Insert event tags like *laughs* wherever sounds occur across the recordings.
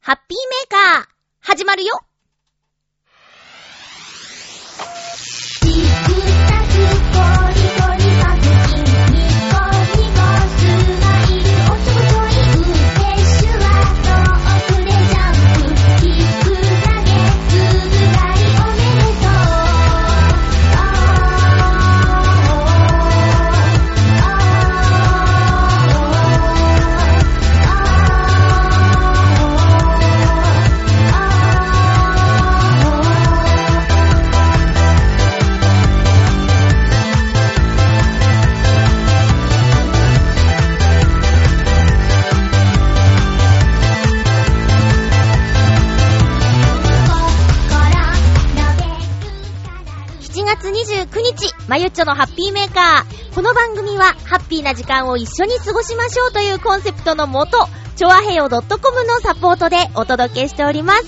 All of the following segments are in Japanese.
ハッピーメーカー、始まるよ。まゆっちょのハッピーメーカー。この番組は、ハッピーな時間を一緒に過ごしましょうというコンセプトのもと、ちょあへよ .com のサポートでお届けしております。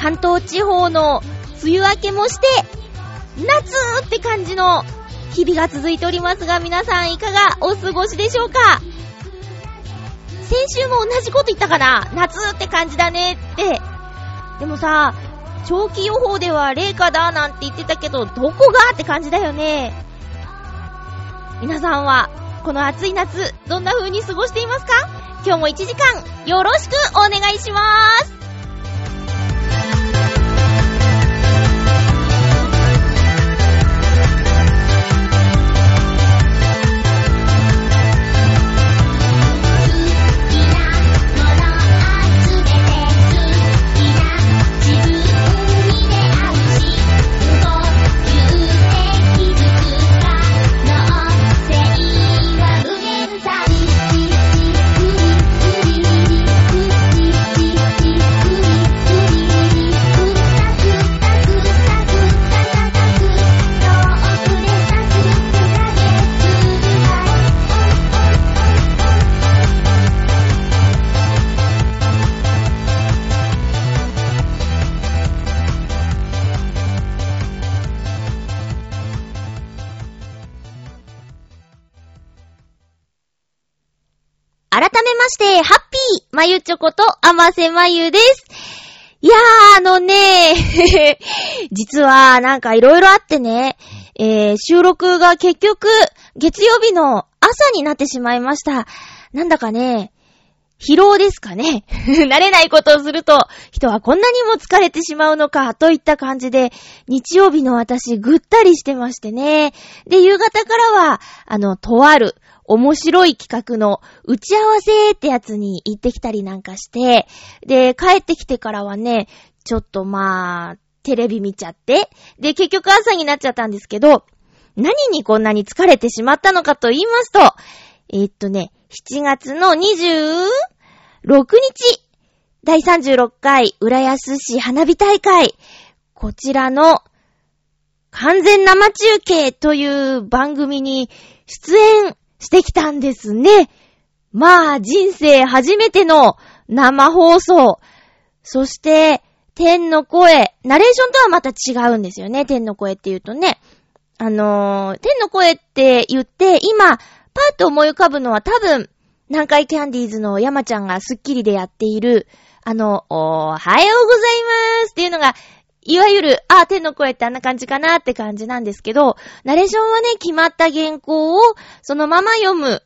関東地方の梅雨明けもして、夏って感じの日々が続いておりますが、皆さんいかがお過ごしでしょうか？先週も同じこと言ったかな？夏って感じだねって。でもさ、長期予報では冷夏だなんて言ってたけど、どこがって感じだよね。皆さんは、この暑い夏、どんな風に過ごしていますか？今日も1時間、よろしくお願いしまーす。ゆちょこと、あませまゆです。いやー、あのね *laughs* 実は、なんかいろいろあってね、えー、収録が結局、月曜日の朝になってしまいました。なんだかね、疲労ですかね。*laughs* 慣れないことをすると、人はこんなにも疲れてしまうのか、といった感じで、日曜日の私、ぐったりしてましてね。で、夕方からは、あの、とある、面白い企画の打ち合わせってやつに行ってきたりなんかして、で、帰ってきてからはね、ちょっとまあ、テレビ見ちゃって、で、結局朝になっちゃったんですけど、何にこんなに疲れてしまったのかと言いますと、えーっとね、7月の26日、第36回浦安市花火大会、こちらの完全生中継という番組に出演してきたんですね。まあ、人生初めての生放送。そして、天の声。ナレーションとはまた違うんですよね。天の声って言うとね。あのー、天の声って言って、今、パッと思い浮かぶのは多分、南海キャンディーズの山ちゃんがスッキリでやっている、あの、おはようございますっていうのが、いわゆる、あ、天の声ってあんな感じかなって感じなんですけど、ナレーションはね、決まった原稿をそのまま読む。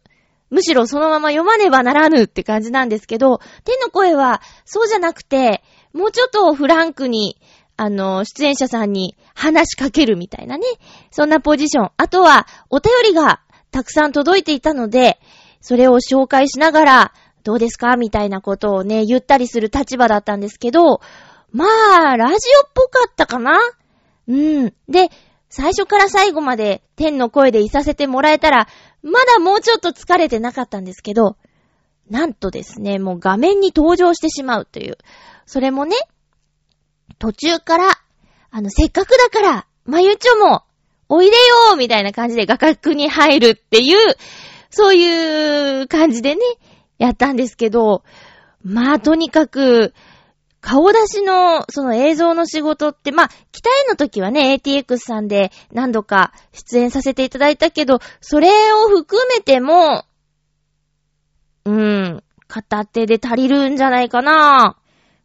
むしろそのまま読まねばならぬって感じなんですけど、天の声はそうじゃなくて、もうちょっとフランクに、あの、出演者さんに話しかけるみたいなね。そんなポジション。あとは、お便りがたくさん届いていたので、それを紹介しながら、どうですか？みたいなことをね、言ったりする立場だったんですけど、まあ、ラジオっぽかったかな？うん。で、最初から最後まで天の声でいさせてもらえたら、まだもうちょっと疲れてなかったんですけど、なんとですね、もう画面に登場してしまうという。それもね、途中から、あの、せっかくだから、まゆちょも、おいでよみたいな感じで画角に入るっていう、そういう感じでね、やったんですけど、まあ、とにかく、顔出しの、その映像の仕事って、まあ、北への時はね、ATX さんで何度か出演させていただいたけど、それを含めても、うん、片手で足りるんじゃないかな。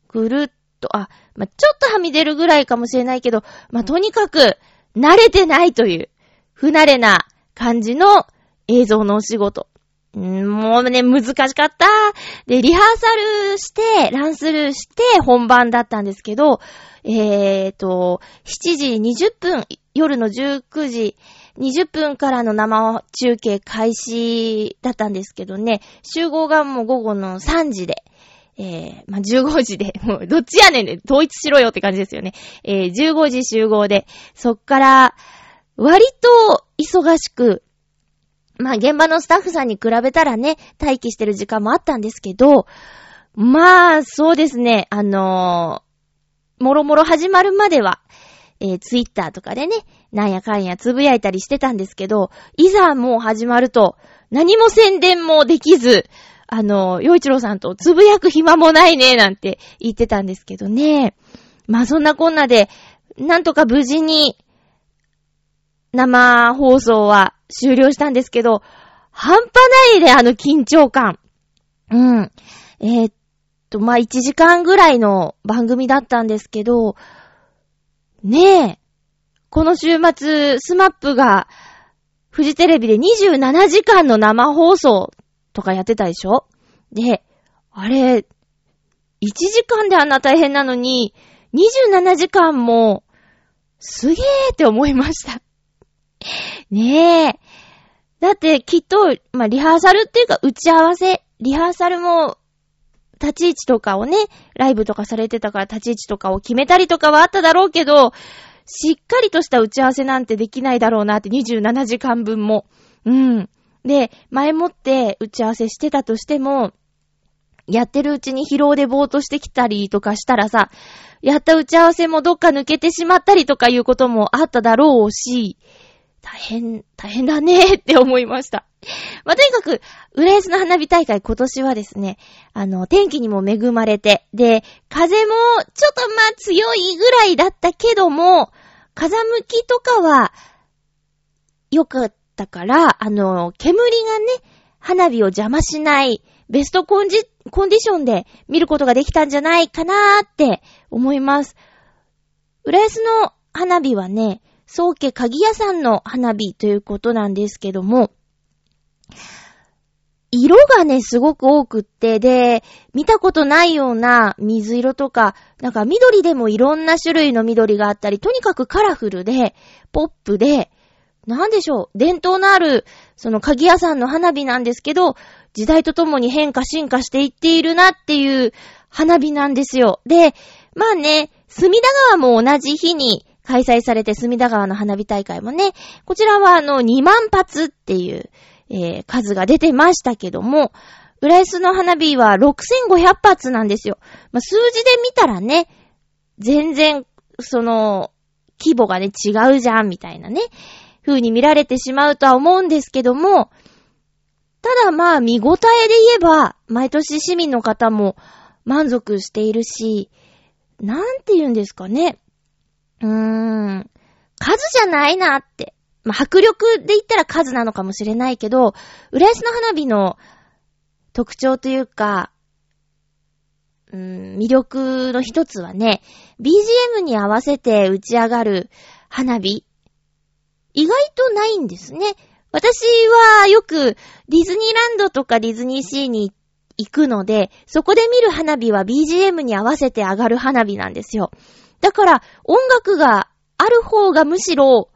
ぐるっと、あ、まあ、ちょっとはみ出るぐらいかもしれないけど、まあ、とにかく、慣れてないという、不慣れな感じの映像のお仕事。もうね、難しかった。で、リハーサルして、ランスルーして本番だったんですけど、えーと、7時20分、夜の19時20分からの生中継開始だったんですけどね、集合がもう午後の3時で、えー、まあ、15時で、*laughs* もう、どっちやねんね、統一しろよって感じですよね。えー、15時集合で、そっから、割と忙しく、まあ、現場のスタッフさんに比べたらね、待機してる時間もあったんですけど、まあ、そうですね、あのー、もろもろ始まるまでは、えー、ツイッターとかでね、なんやかんやつぶやいたりしてたんですけど、いざもう始まると、何も宣伝もできず、あの、洋一郎さんとつぶやく暇もないね、なんて言ってたんですけどね。まあそんなこんなで、なんとか無事に、生放送は終了したんですけど、半端ないで、あの緊張感。うん。えー、っと、まあ、1時間ぐらいの番組だったんですけど、ねえ、この週末、スマップが、フジテレビで27時間の生放送とかやってたでしょ？で、あれ、1時間であんな大変なのに、27時間も、すげーって思いました。*laughs* ねえ。だってきっと、まあ、リハーサルっていうか打ち合わせ、リハーサルも、立ち位置とかをね、ライブとかされてたから立ち位置とかを決めたりとかはあっただろうけど、しっかりとした打ち合わせなんてできないだろうなって27時間分も。うん。で、前もって打ち合わせしてたとしても、やってるうちに疲労でぼーっとしてきたりとかしたらさ、やった打ち合わせもどっか抜けてしまったりとかいうこともあっただろうし、大変、大変だねって思いました。まあ、とにかく、浦安の花火大会今年はですね、あの、天気にも恵まれて、で、風もちょっとまあ強いぐらいだったけども、風向きとかは良かったから、あの、煙がね、花火を邪魔しない、ベストコンジ、コンディションで見ることができたんじゃないかなーって思います。浦安の花火はね、宗家鍵屋さんの花火ということなんですけども、色がね、すごく多くって、で、見たことないような水色とか、なんか緑でもいろんな種類の緑があったり、とにかくカラフルで、ポップで、なんでしょう、伝統のある、その鍵屋さんの花火なんですけど、時代とともに変化進化していっているなっていう花火なんですよ。で、まあね、隅田川も同じ日に開催されて隅田川の花火大会もね、こちらはあの2万発っていう、えー、数が出てましたけども、浦安の花火は6500発なんですよ。まあ、数字で見たらね、全然、その、規模がね、違うじゃん、みたいなね、風に見られてしまうとは思うんですけども、ただまあ、見応えで言えば、毎年市民の方も満足しているし、なんて言うんですかね。うーん、数じゃないなって。まあ、迫力で言ったら数なのかもしれないけど、浦安の花火の特徴というか、うん、魅力の一つはね、BGM に合わせて打ち上がる花火、意外とないんですね。私はよくディズニーランドとかディズニーシーに行くので、そこで見る花火は BGM に合わせて上がる花火なんですよ。だから、音楽がある方がむしろ、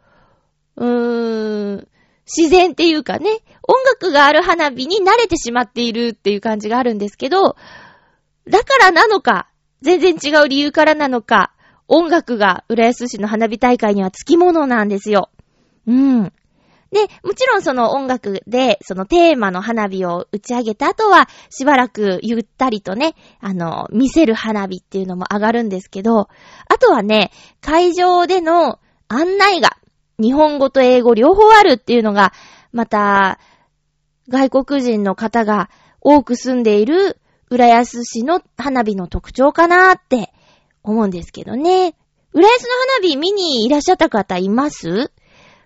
うーん、自然っていうかね、音楽がある花火に慣れてしまっているっていう感じがあるんですけど、だからなのか、全然違う理由からなのか、音楽が浦安市の花火大会には付き物なんですよ。うん。で、もちろんその音楽で、そのテーマの花火を打ち上げた後は、しばらくゆったりとね、あの、見せる花火っていうのも上がるんですけど、あとはね、会場での案内が、日本語と英語両方あるっていうのが、また、外国人の方が多く住んでいる浦安市の花火の特徴かなって思うんですけどね。浦安の花火見にいらっしゃった方います？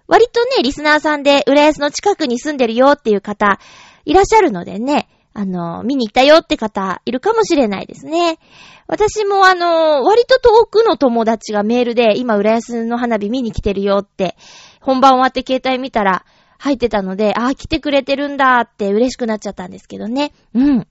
割とね、リスナーさんで、浦安の近くに住んでるよっていう方、いらっしゃるのでね、あの、見に行ったよって方いるかもしれないですね。私もあの、割と遠くの友達がメールで、今、浦安の花火見に来てるよって、本番終わって携帯見たら入ってたので、ああ、来てくれてるんだって嬉しくなっちゃったんですけどね。うん。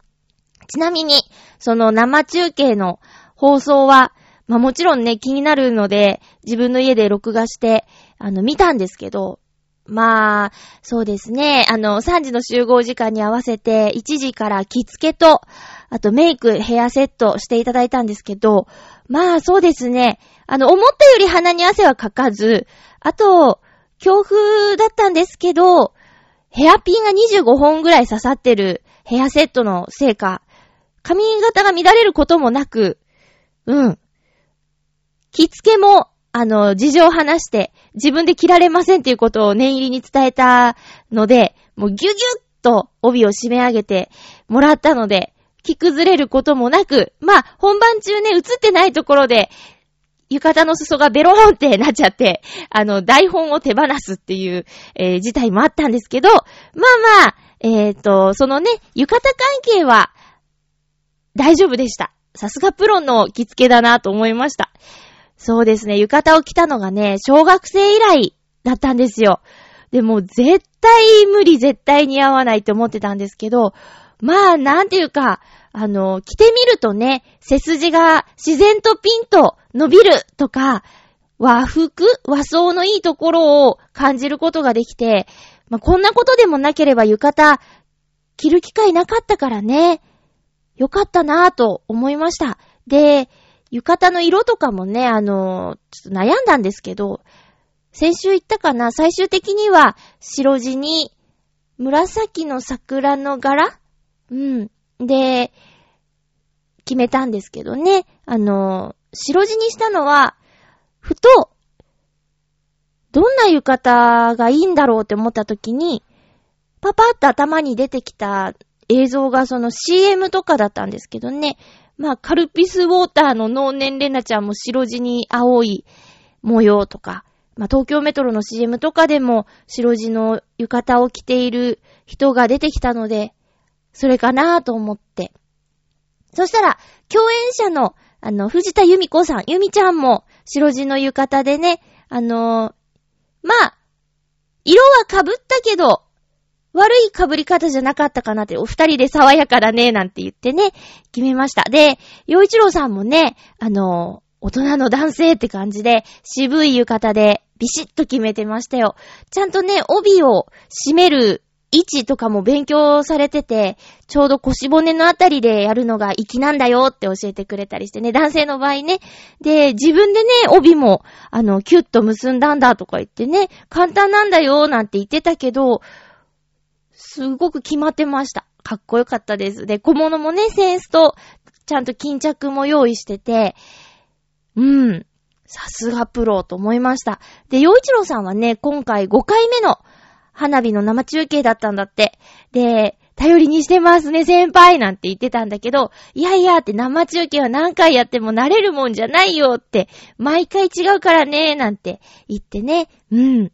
ちなみに、その生中継の放送は、まあもちろんね、気になるので、自分の家で録画して、あの、見たんですけど、まあ、そうですね。あの、3時の集合時間に合わせて、1時から着付けと、あとメイク、ヘアセットしていただいたんですけど、まあそうですね。あの、思ったより鼻に汗はかかず、あと、強風だったんですけど、ヘアピンが25本ぐらい刺さってるヘアセットのせいか、髪型が乱れることもなく、うん。着付けもあの、事情を話して、自分で切られませんっていうことを念入りに伝えたので、もうギュギュッと帯を締め上げてもらったので、着崩れることもなく、まあ、本番中ね、映ってないところで、浴衣の裾がベローンってなっちゃって、あの、台本を手放すっていう、えー、事態もあったんですけど、まあまあ、えっ、ー、と、そのね、浴衣関係は、大丈夫でした。さすがプロの着付けだなと思いました。そうですね、浴衣を着たのがね、小学生以来だったんですよ。でも、絶対無理、絶対似合わないって思ってたんですけど、まあ、なんていうか、あの、着てみるとね、背筋が自然とピンと伸びるとか、和服和装のいいところを感じることができて、まあ、こんなことでもなければ浴衣着る機会なかったからね、よかったなぁと思いました。で、浴衣の色とかもね、あの、ちょっと悩んだんですけど、先週言ったかな？最終的には白地に紫の桜の柄？うん。で、決めたんですけどね。あの、白地にしたのは、ふと、どんな浴衣がいいんだろうって思った時に、パパッと頭に出てきた映像がその CM とかだったんですけどね。まあ、カルピスウォーターの脳年レナちゃんも白地に青い模様とか、まあ、東京メトロの CM とかでも白地の浴衣を着ている人が出てきたので、それかなぁと思って。そしたら、共演者の、あの、藤田由美子さん、由美ちゃんも白地の浴衣でね、あのー、まあ、色は被ったけど、悪い被り方じゃなかったかなって、お二人で爽やかだね、なんて言ってね、決めました。で、洋一郎さんもね、あの、大人の男性って感じで、渋い浴衣で、ビシッと決めてましたよ。ちゃんとね、帯を締める位置とかも勉強されてて、ちょうど腰骨のあたりでやるのが粋なんだよって教えてくれたりしてね、男性の場合ね。で、自分でね、帯も、あの、キュッと結んだんだとか言ってね、簡単なんだよなんて言ってたけど、すごく決まってました。かっこよかったです。で、小物もね、センスと、ちゃんと巾着も用意してて、うん。さすがプロと思いました。で、洋一郎さんはね、今回5回目の花火の生中継だったんだって。で、頼りにしてますね、先輩なんて言ってたんだけど、いやいやって生中継は何回やっても慣れるもんじゃないよって、毎回違うからね、なんて言ってね。うん。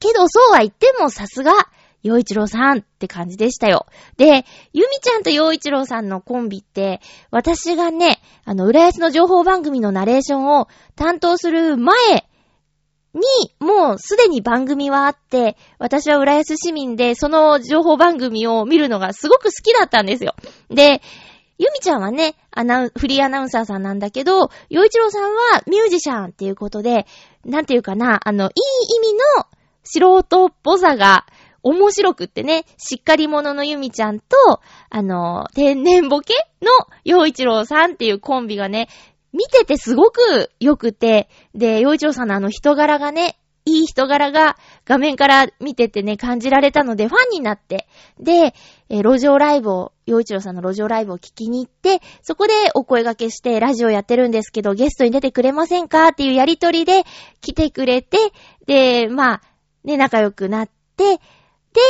けどそうは言ってもさすが、洋一郎さんって感じでしたよ。で、ゆみちゃんと洋一郎さんのコンビって、私がね、あの、浦安の情報番組のナレーションを担当する前に、もうすでに番組はあって、私は浦安市民で、その情報番組を見るのがすごく好きだったんですよ。で、ゆみちゃんはね、アナウン、フリーアナウンサーさんなんだけど、洋一郎さんはミュージシャンっていうことで、なんていうかな、あの、いい意味の素人っぽさが面白くってね、しっかり者のゆみちゃんと、あの、天然ボケの洋一郎さんっていうコンビがね、見ててすごく良くて、で、洋一郎さんのあの人柄がね、いい人柄が画面から見ててね、感じられたので、ファンになって、で、えー、路上ライブを、洋一郎さんの路上ライブを聞きに行って、そこでお声掛けして、ラジオやってるんですけど、ゲストに出てくれませんか？っていうやりとりで来てくれて、で、まあ、ね、仲良くなって、で、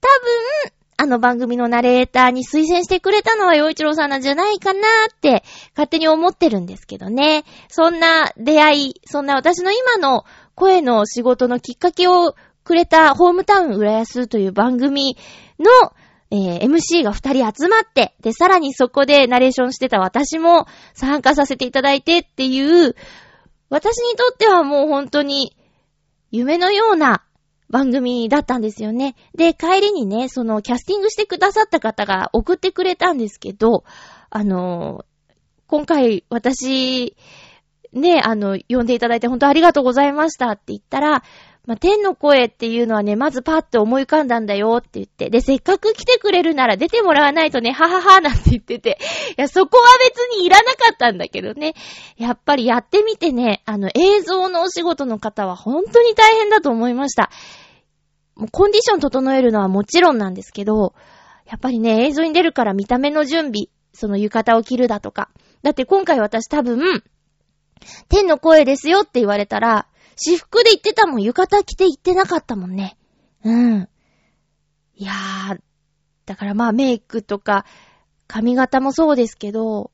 多分、あの番組のナレーターに推薦してくれたのは洋一郎さんなんじゃないかなーって勝手に思ってるんですけどね。そんな出会い、そんな私の今の声の仕事のきっかけをくれたホームタウン浦安という番組の、えー、MC が二人集まって、で、さらにそこでナレーションしてた私も参加させていただいてっていう、私にとってはもう本当に夢のような番組だったんですよね。で、帰りにね、そのキャスティングしてくださった方が送ってくれたんですけど、あの今回私、ね、あの、呼んでいただいて本当ありがとうございましたって言ったら、まあ、天の声っていうのはね、まずパッと思い浮かんだんだよって言って、で、せっかく来てくれるなら出てもらわないとね、はははなんて言ってて、いや、そこは別にいらなかったんだけどね、やっぱりやってみてね、あの、映像のお仕事の方は本当に大変だと思いました。もうコンディション整えるのはもちろんなんですけど、やっぱりね、映像に出るから見た目の準備、その浴衣を着るだとか。だって今回私多分、天の声ですよって言われたら、私服で行ってたもん。浴衣着て行ってなかったもんね。うん。いやー、だからまあメイクとか、髪型もそうですけど、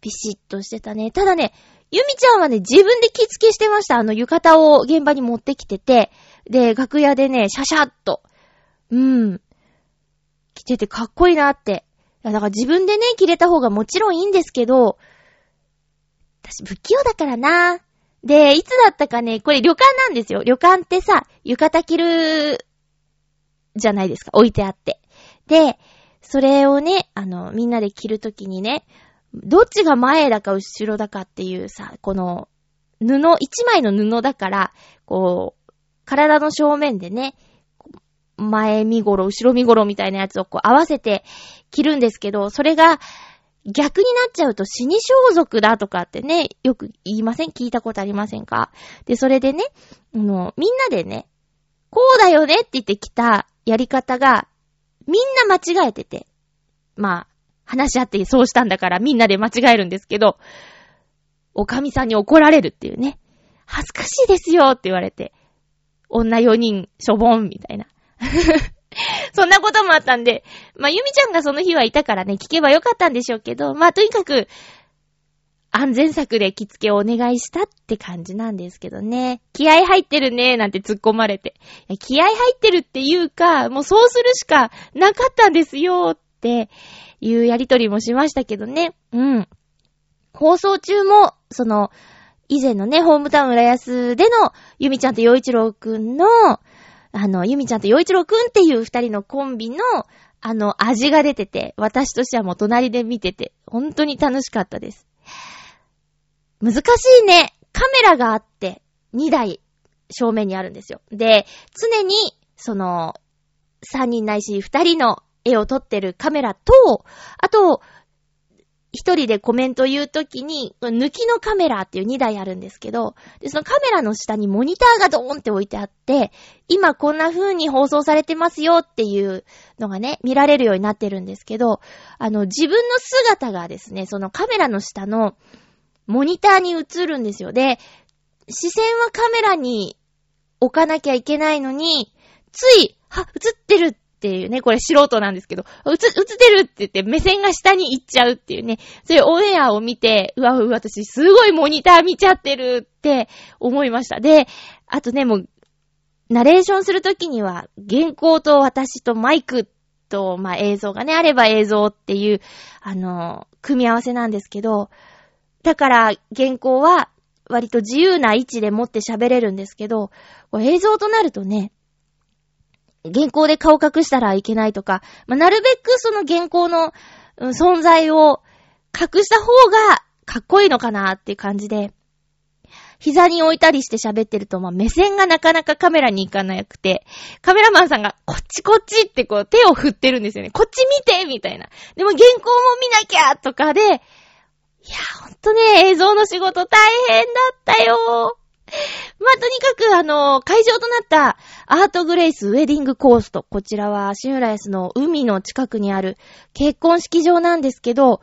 ビシッとしてたね。ただね、ゆみちゃんはね、自分で着付けしてました。あの浴衣を現場に持ってきてて、で、楽屋でね、シャシャッと、うん、着ててかっこいいなって。いや、だから自分でね、着れた方がもちろんいいんですけど、私不器用だからな。で、いつだったかね、これ旅館なんですよ。旅館ってさ、浴衣着る、じゃないですか。置いてあって。で、それをね、あの、みんなで着るときにね、どっちが前だか後ろだかっていうさ、この、布、一枚の布だから、こう、体の正面でね、前見頃、後ろ見頃みたいなやつをこう合わせて着るんですけど、それが、逆になっちゃうと死に装束だとかってね、よく言いません？聞いたことありませんか？で、それでね、あの、みんなでね、こうだよね？って言ってきたやり方が、みんな間違えてて。まあ、話し合ってそうしたんだからみんなで間違えるんですけど、おかみさんに怒られるっていうね。恥ずかしいですよって言われて。女4人、しょぼんみたいな。*laughs* そんなこともあったんで、まあ、ゆみちゃんがその日はいたからね、聞けばよかったんでしょうけど、まあ、とにかく、安全策で着付けをお願いしたって感じなんですけどね。気合入ってるね、なんて突っ込まれて。気合入ってるっていうか、もうそうするしかなかったんですよっていうやりとりもしましたけどね。うん。放送中も、その、以前のね、ホームタウン浦安での、ゆみちゃんと洋一郎くんの、あの、ゆみちゃんと洋一郎くんっていう二人のコンビの、あの、味が出てて、私としてはもう隣で見てて、本当に楽しかったです。難しいね。カメラがあって、2台正面にあるんですよ。で、常に、その、3人ないし2人の絵を撮ってるカメラと、あと、一人でコメント言うときに、抜きのカメラっていう2台あるんですけど、で、そのカメラの下にモニターがドーンって置いてあって、今こんな風に放送されてますよっていうのがね、見られるようになってるんですけど、あの、自分の姿がですね、そのカメラの下のモニターに映るんですよ。で、視線はカメラに置かなきゃいけないのに、つい、は、映ってるっっていうね、これ素人なんですけど、映、映ってるって言って目線が下に行っちゃうっていうね、そういうオンエアを見て、うわうわ、私すごいモニター見ちゃってるって思いました。で、あとね、もう、ナレーションするときには、原稿と私とマイクと、まあ、映像がね、あれば映像っていう、あの、組み合わせなんですけど、だから、原稿は、割と自由な位置で持って喋れるんですけど、映像となるとね、原稿で顔隠したらいけないとか、まあ、なるべくその原稿の、うん、存在を隠した方がかっこいいのかなっていう感じで、膝に置いたりして喋ってると、まあ、目線がなかなかカメラに行かなくて、カメラマンさんが、こっちこっちってこう手を振ってるんですよね。こっち見てみたいな。でも原稿も見なきゃとかで、いや、ほんとね、映像の仕事大変だったよ。*laughs* まあ、とにかく、あの、会場となったアートグレイスウェディングコースト。こちらは、シンウラヤスの海の近くにある結婚式場なんですけど、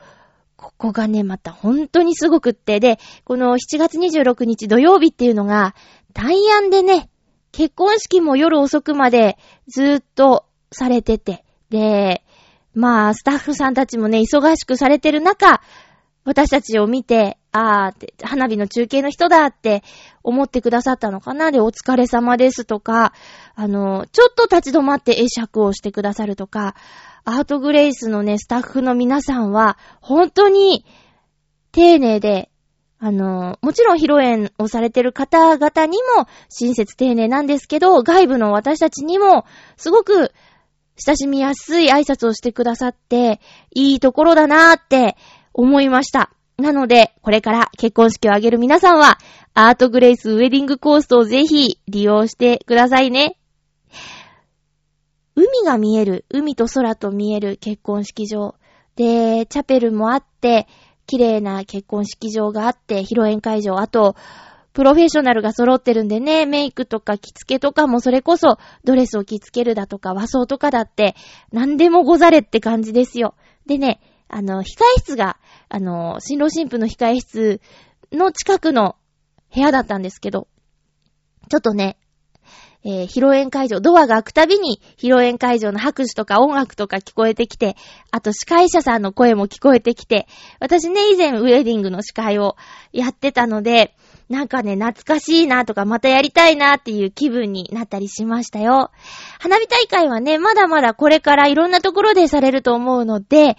ここがね、また本当にすごくって。で、この7月26日土曜日っていうのが、大安でね、結婚式も夜遅くまでずーっとされてて。で、まあ、スタッフさんたちもね、忙しくされてる中、私たちを見て、あーって、花火の中継の人だって思ってくださったのかな。で、お疲れ様ですとか、あの、ちょっと立ち止まって会釈をしてくださるとか、アートグレイスのね、スタッフの皆さんは、本当に、丁寧で、あの、もちろん披露宴をされてる方々にも親切丁寧なんですけど、外部の私たちにも、すごく親しみやすい挨拶をしてくださって、いいところだなーって思いました。なので、これから結婚式を挙げる皆さんは、アートグレイスウェディングコーストをぜひ利用してくださいね。海が見える、海と空と見える結婚式場。で、チャペルもあって、綺麗な結婚式場があって、披露宴会場、あと、プロフェッショナルが揃ってるんでね、メイクとか着付けとかもそれこそドレスを着付けるだとか和装とかだって、何でもござれって感じですよ。でね、あの、控え室が、あの、新郎新婦の控え室の近くの部屋だったんですけど、ちょっとね、えー、披露宴会場、ドアが開くたびに、披露宴会場の拍手とか音楽とか聞こえてきて、あと司会者さんの声も聞こえてきて、私ね、以前ウェディングの司会をやってたので、なんかね、懐かしいなとか、またやりたいなっていう気分になったりしましたよ。花火大会はね、まだまだこれからいろんなところでされると思うので、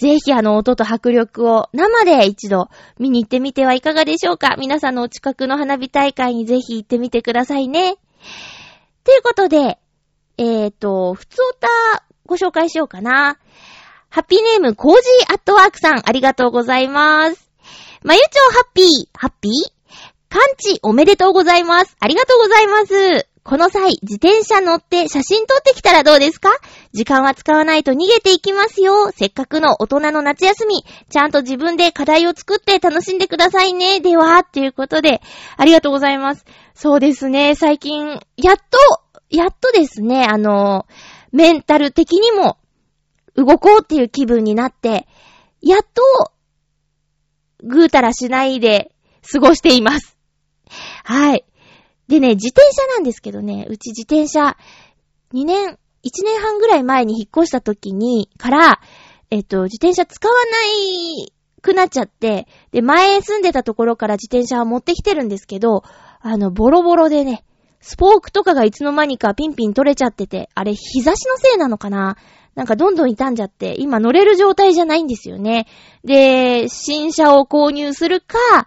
ぜひあの音と迫力を生で一度見に行ってみてはいかがでしょうか皆さんのお近くの花火大会にぜひ行ってみてくださいね。ということで、えっ、ー、と、ふつおたご紹介しようかな。ハッピーネームコージーアットワークさんありがとうございます。まゆちょうハッピー、ハッピー？感知おめでとうございます。ありがとうございます。この際、自転車乗って写真撮ってきたらどうですか？時間は使わないと逃げていきますよ。せっかくの大人の夏休み、ちゃんと自分で課題を作って楽しんでくださいね。では、ということで、ありがとうございます。そうですね、最近、やっと、やっとですね、あの、メンタル的にも、動こうっていう気分になって、やっと、ぐうたらしないで過ごしています。はい。でね、自転車なんですけどね、うち自転車、2年、1年半ぐらい前に引っ越した時に、から、えっと、自転車使わないくなっちゃって、で、前住んでたところから自転車は持ってきてるんですけど、あの、ボロボロでね、スポークとかがいつの間にかピンピン取れちゃってて、あれ、日差しのせいなのかな？なんかどんどん傷んじゃって、今乗れる状態じゃないんですよね。で、新車を購入するか、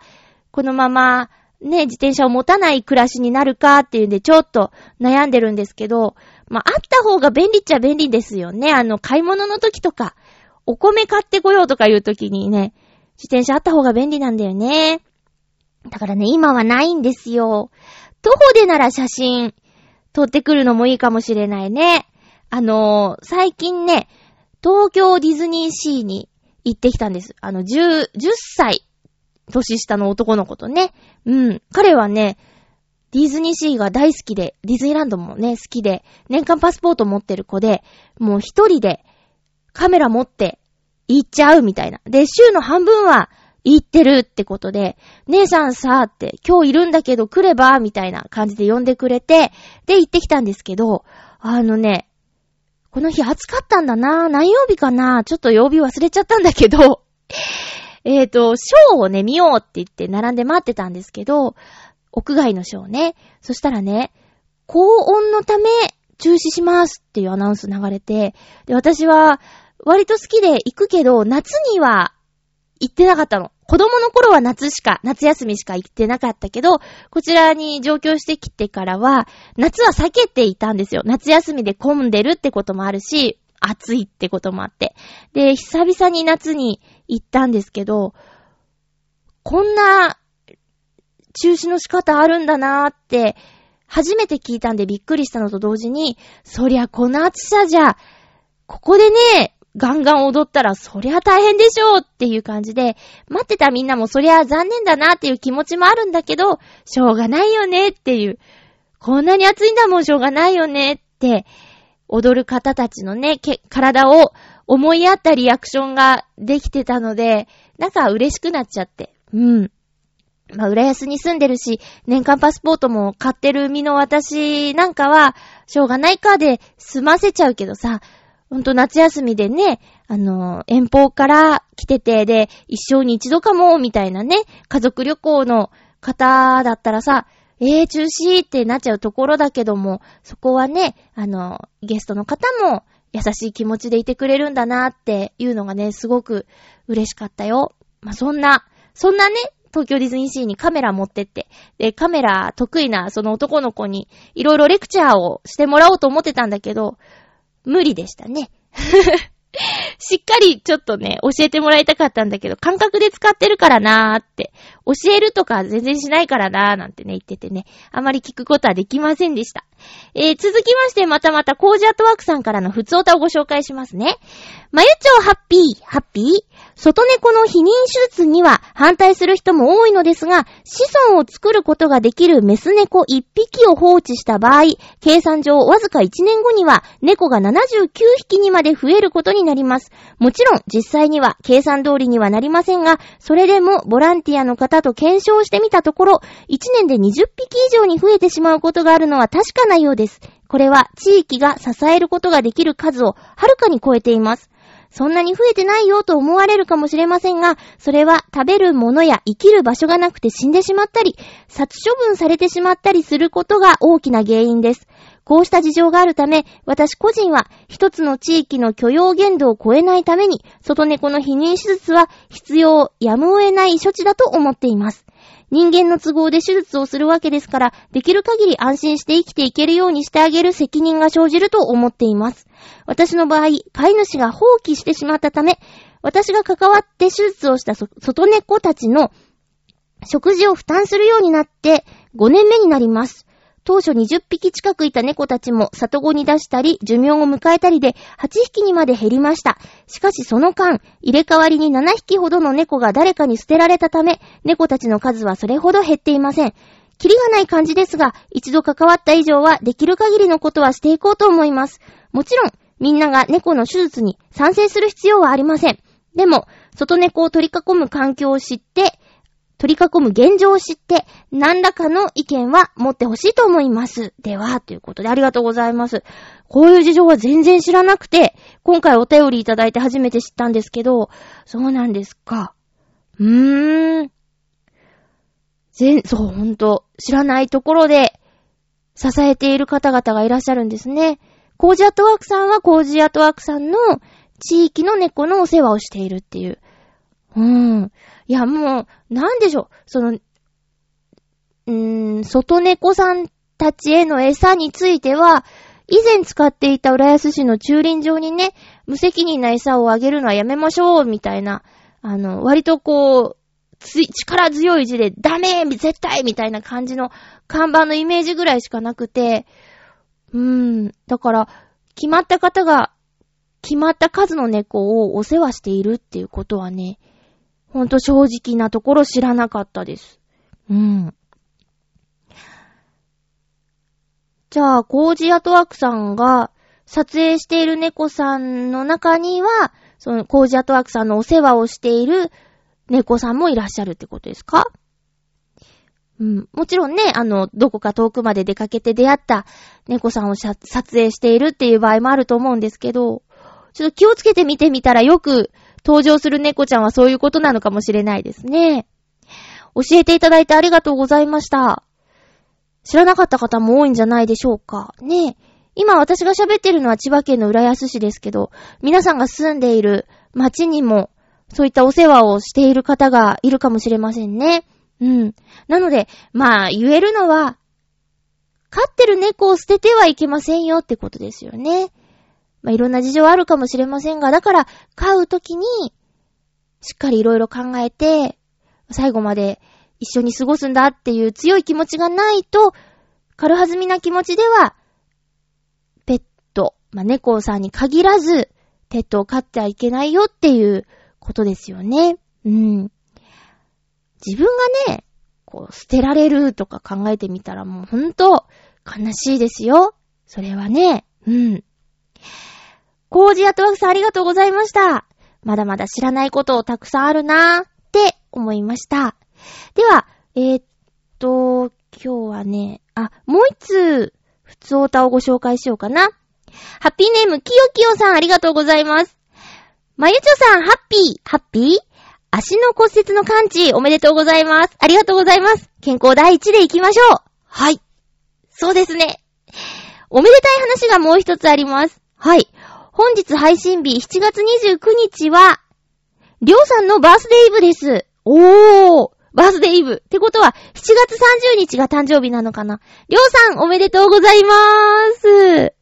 このままね、自転車を持たない暮らしになるかっていうんでちょっと悩んでるんですけど、まあ、あった方が便利っちゃ便利ですよね。あの、買い物の時とか、お米買ってこようとかいう時にね、自転車あった方が便利なんだよね。だからね、今はないんですよ。徒歩でなら写真撮ってくるのもいいかもしれないね。あのー、最近ね、東京ディズニーシーに行ってきたんです。あの、10、10歳年下の男の子とね。うん。彼はね、ディズニーシーが大好きで、ディズニーランドもね、好きで、年間パスポート持ってる子で、もう一人でカメラ持って行っちゃうみたいな。で、週の半分は行ってるってことで、姉さんさーって、今日いるんだけど来ればみたいな感じで呼んでくれて、で、行ってきたんですけど、あのね、この日暑かったんだな何曜日かなちょっと曜日忘れちゃったんだけど、えっ、ー、と、ショーをね、見ようって言って並んで待ってたんですけど、屋外のショーね。そしたらね、高温のため中止しますっていうアナウンス流れて、で、私は割と好きで行くけど、夏には行ってなかったの。子供の頃は夏しか、夏休みしか行ってなかったけど、こちらに上京してきてからは、夏は避けていたんですよ。夏休みで混んでるってこともあるし、暑いってこともあって。で、久々に夏に行ったんですけど、こんな中止の仕方あるんだなーって、初めて聞いたんでびっくりしたのと同時に、そりゃこの暑さじゃ、ここでね、ガンガン踊ったらそりゃ大変でしょうっていう感じで、待ってたみんなもそりゃ残念だなっていう気持ちもあるんだけど、しょうがないよねっていう、こんなに暑いんだもんしょうがないよねって、踊る方たちのね、体を思いやったリアクションができてたので、なんか嬉しくなっちゃって。うん。まあ、浦安に住んでるし、年間パスポートも買ってる身の私なんかは、しょうがないかで済ませちゃうけどさ、ほんと夏休みでね、あの、遠方から来てて、で、一生に一度かも、みたいなね、家族旅行の方だったらさ、えー、中止ってなっちゃうところだけども、そこはね、あの、ゲストの方も優しい気持ちでいてくれるんだなっていうのがね、すごく嬉しかったよ。まあ、そんな、そんなね、東京ディズニーシーにカメラ持ってって、で、カメラ得意なその男の子にいろいろレクチャーをしてもらおうと思ってたんだけど、無理でしたね。*laughs* しっかりちょっとね、教えてもらいたかったんだけど、感覚で使ってるからなーって、教えるとか全然しないからなーなんてね、言っててね、あまり聞くことはできませんでした。えー、続きまして、またまたコージアットワークさんからの普通歌をご紹介しますね。まゆちょうハッピー、ハッピー外猫の避妊手術には反対する人も多いのですが、子孫を作ることができるメス猫1匹を放置した場合、計算上わずか1年後には猫が79匹にまで増えることになります。もちろん実際には計算通りにはなりませんが、それでもボランティアの方と検証してみたところ、1年で20匹以上に増えてしまうことがあるのは確かなようです。これは地域が支えることができる数をはるかに超えています。そんなに増えてないよと思われるかもしれませんが、それは食べるものや生きる場所がなくて死んでしまったり、殺処分されてしまったりすることが大きな原因です。こうした事情があるため、私個人は一つの地域の許容限度を超えないために、外猫の避妊手術は必要、やむを得ない処置だと思っています。人間の都合で手術をするわけですから、できる限り安心して生きていけるようにしてあげる責任が生じると思っています。私の場合、飼い主が放棄してしまったため、私が関わって手術をした外猫たちの食事を負担するようになって5年目になります。当初20匹近くいた猫たちも里子に出したり、寿命を迎えたりで8匹にまで減りました。しかしその間、入れ替わりに7匹ほどの猫が誰かに捨てられたため、猫たちの数はそれほど減っていません。キリがない感じですが、一度関わった以上はできる限りのことはしていこうと思います。もちろん、みんなが猫の手術に賛成する必要はありません。でも、外猫を取り囲む環境を知って、取り囲む現状を知って、何らかの意見は持ってほしいと思います。では、ということでありがとうございます。こういう事情は全然知らなくて、今回お便りいただいて初めて知ったんですけど、そうなんですか。うーん。全、そう、ほんと、知らないところで支えている方々がいらっしゃるんですね。コージアットワークさんはコージアットワークさんの地域の猫のお世話をしているっていう。うん。いや、もう、なんでしょう。その、うーん、外猫さんたちへの餌については、以前使っていた浦安市の駐輪場にね、無責任な餌をあげるのはやめましょう、みたいな、あの、割とこう、つ力強い字で、ダメ絶対みたいな感じの看板のイメージぐらいしかなくて、うーん、だから、決まった方が、決まった数の猫をお世話しているっていうことはね、ほんと正直なところ知らなかったです。うん。じゃあ、コージアトワークさんが撮影している猫さんの中には、そのコージアトワークさんのお世話をしている猫さんもいらっしゃるってことですか？うん。もちろんね、あの、どこか遠くまで出かけて出会った猫さんを撮影しているっていう場合もあると思うんですけど、ちょっと気をつけて見てみたらよく登場する猫ちゃんはそういうことなのかもしれないですね。教えていただいてありがとうございました。知らなかった方も多いんじゃないでしょうか。ね今私が喋ってるのは千葉県の浦安市ですけど、皆さんが住んでいる町にもそういったお世話をしている方がいるかもしれませんね。うん。なので、まあ、言えるのは、飼ってる猫を捨ててはいけませんよってことですよね。まあ、いろんな事情あるかもしれませんが、だから、飼うときに、しっかりいろいろ考えて、最後まで一緒に過ごすんだっていう強い気持ちがないと、軽はずみな気持ちでは、ペット、まあ、猫さんに限らず、ペットを飼ってはいけないよっていうことですよね。うん。自分がね、こう、捨てられるとか考えてみたらもうほんと悲しいですよ。それはね、うん。コージアトワークさんありがとうございました。まだまだ知らないことをたくさんあるなーって思いました。では、えー、っと、今日はね、あ、もう一つ、普通オタをご紹介しようかな。ハッピーネーム、きよきよさんありがとうございます。まゆちょさん、ハッピー、ハッピー足の骨折の完治、おめでとうございます。ありがとうございます。健康第一で行きましょう。はい。そうですね。おめでたい話がもう一つあります。はい。本日配信日7月29日は、りょうさんのバースデイブです。おーバースデイブ。ってことは、7月30日が誕生日なのかなりょうさん、おめでとうございまーす。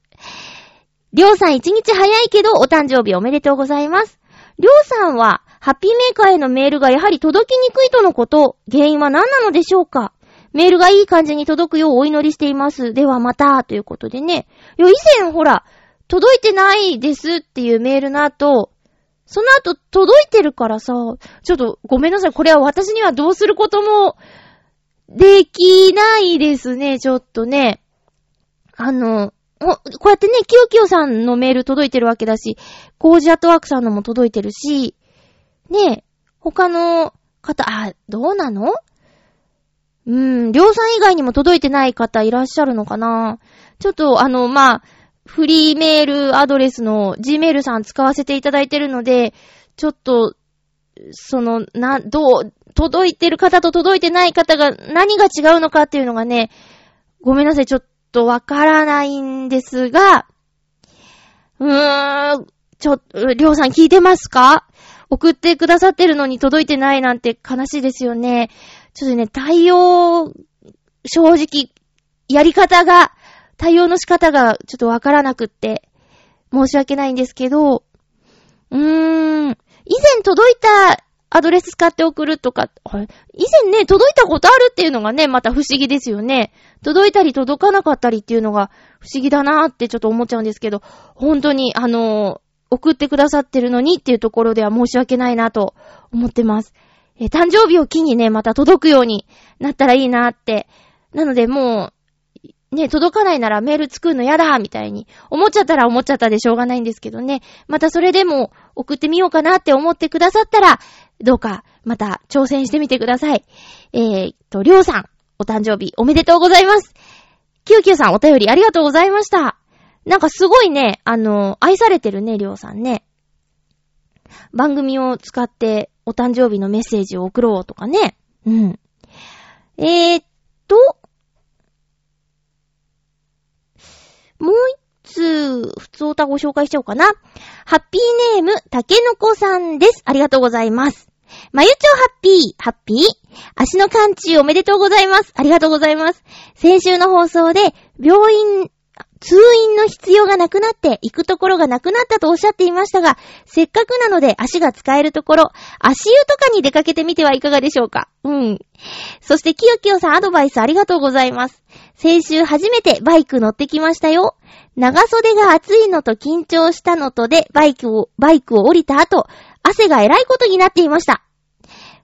りょうさん1日早いけど、お誕生日おめでとうございます。りょうさんは、ハッピーメーカーへのメールがやはり届きにくいとのこと、原因は何なのでしょうかメールがいい感じに届くようお祈りしています。ではまた、ということでね。いや、以前ほら、届いてないですっていうメールの後、その後届いてるからさ、ちょっとごめんなさい。これは私にはどうすることもできないですね、ちょっとね。あの、こうやってね、キヨキヨさんのメール届いてるわけだし、コージアトワークさんのも届いてるし、ね他の方、あ、どうなの？うーん、りょうさん以外にも届いてない方いらっしゃるのかな？ちょっと、あの、まあ、フリーメールアドレスの Gmail さん使わせていただいてるので、ちょっと、その、な、どう、届いてる方と届いてない方が何が違うのかっていうのがね、ごめんなさい、ちょっとわからないんですが、うーん、ちょ、りょうさん聞いてますか？送ってくださってるのに届いてないなんて悲しいですよね。ちょっとね、対応、正直、やり方が、対応の仕方がちょっとわからなくって、申し訳ないんですけど、うーん、以前届いたアドレス使って送るとか、以前ね、届いたことあるっていうのがね、また不思議ですよね。届いたり届かなかったりっていうのが不思議だなーってちょっと思っちゃうんですけど、本当に、あの送ってくださってるのにっていうところでは申し訳ないなと思ってます。え誕生日を機にね、また届くようになったらいいなーって。なのでもう、ね、届かないならメール作るのやだみたいに思っちゃったら思っちゃったでしょうがないんですけどね。またそれでも送ってみようかなって思ってくださったら、どうかまた挑戦してみてください。えー、と、りょうさん、お誕生日おめでとうございます。きゅうきゅうさんお便りありがとうございました。なんかすごいね、あの、愛されてるね、りょうさんね。番組を使ってお誕生日のメッセージを送ろうとかね。うん。えー、っと、もう一通、普通歌ご紹介しちゃおうかな。ハッピーネーム、たけのこさんです。ありがとうございます。まゆちょハッピー、ハッピー足の感知おめでとうございます。ありがとうございます。先週の放送で、病院通院の必要がなくなって行くところがなくなったとおっしゃっていましたが、せっかくなので足が使えるところ、足湯とかに出かけてみてはいかがでしょうか？うん。そして、きよきよさんアドバイスありがとうございます。先週初めてバイク乗ってきましたよ。長袖が暑いのと緊張したのとで、バイクを、バイクを降りた後、汗が偉いことになっていました。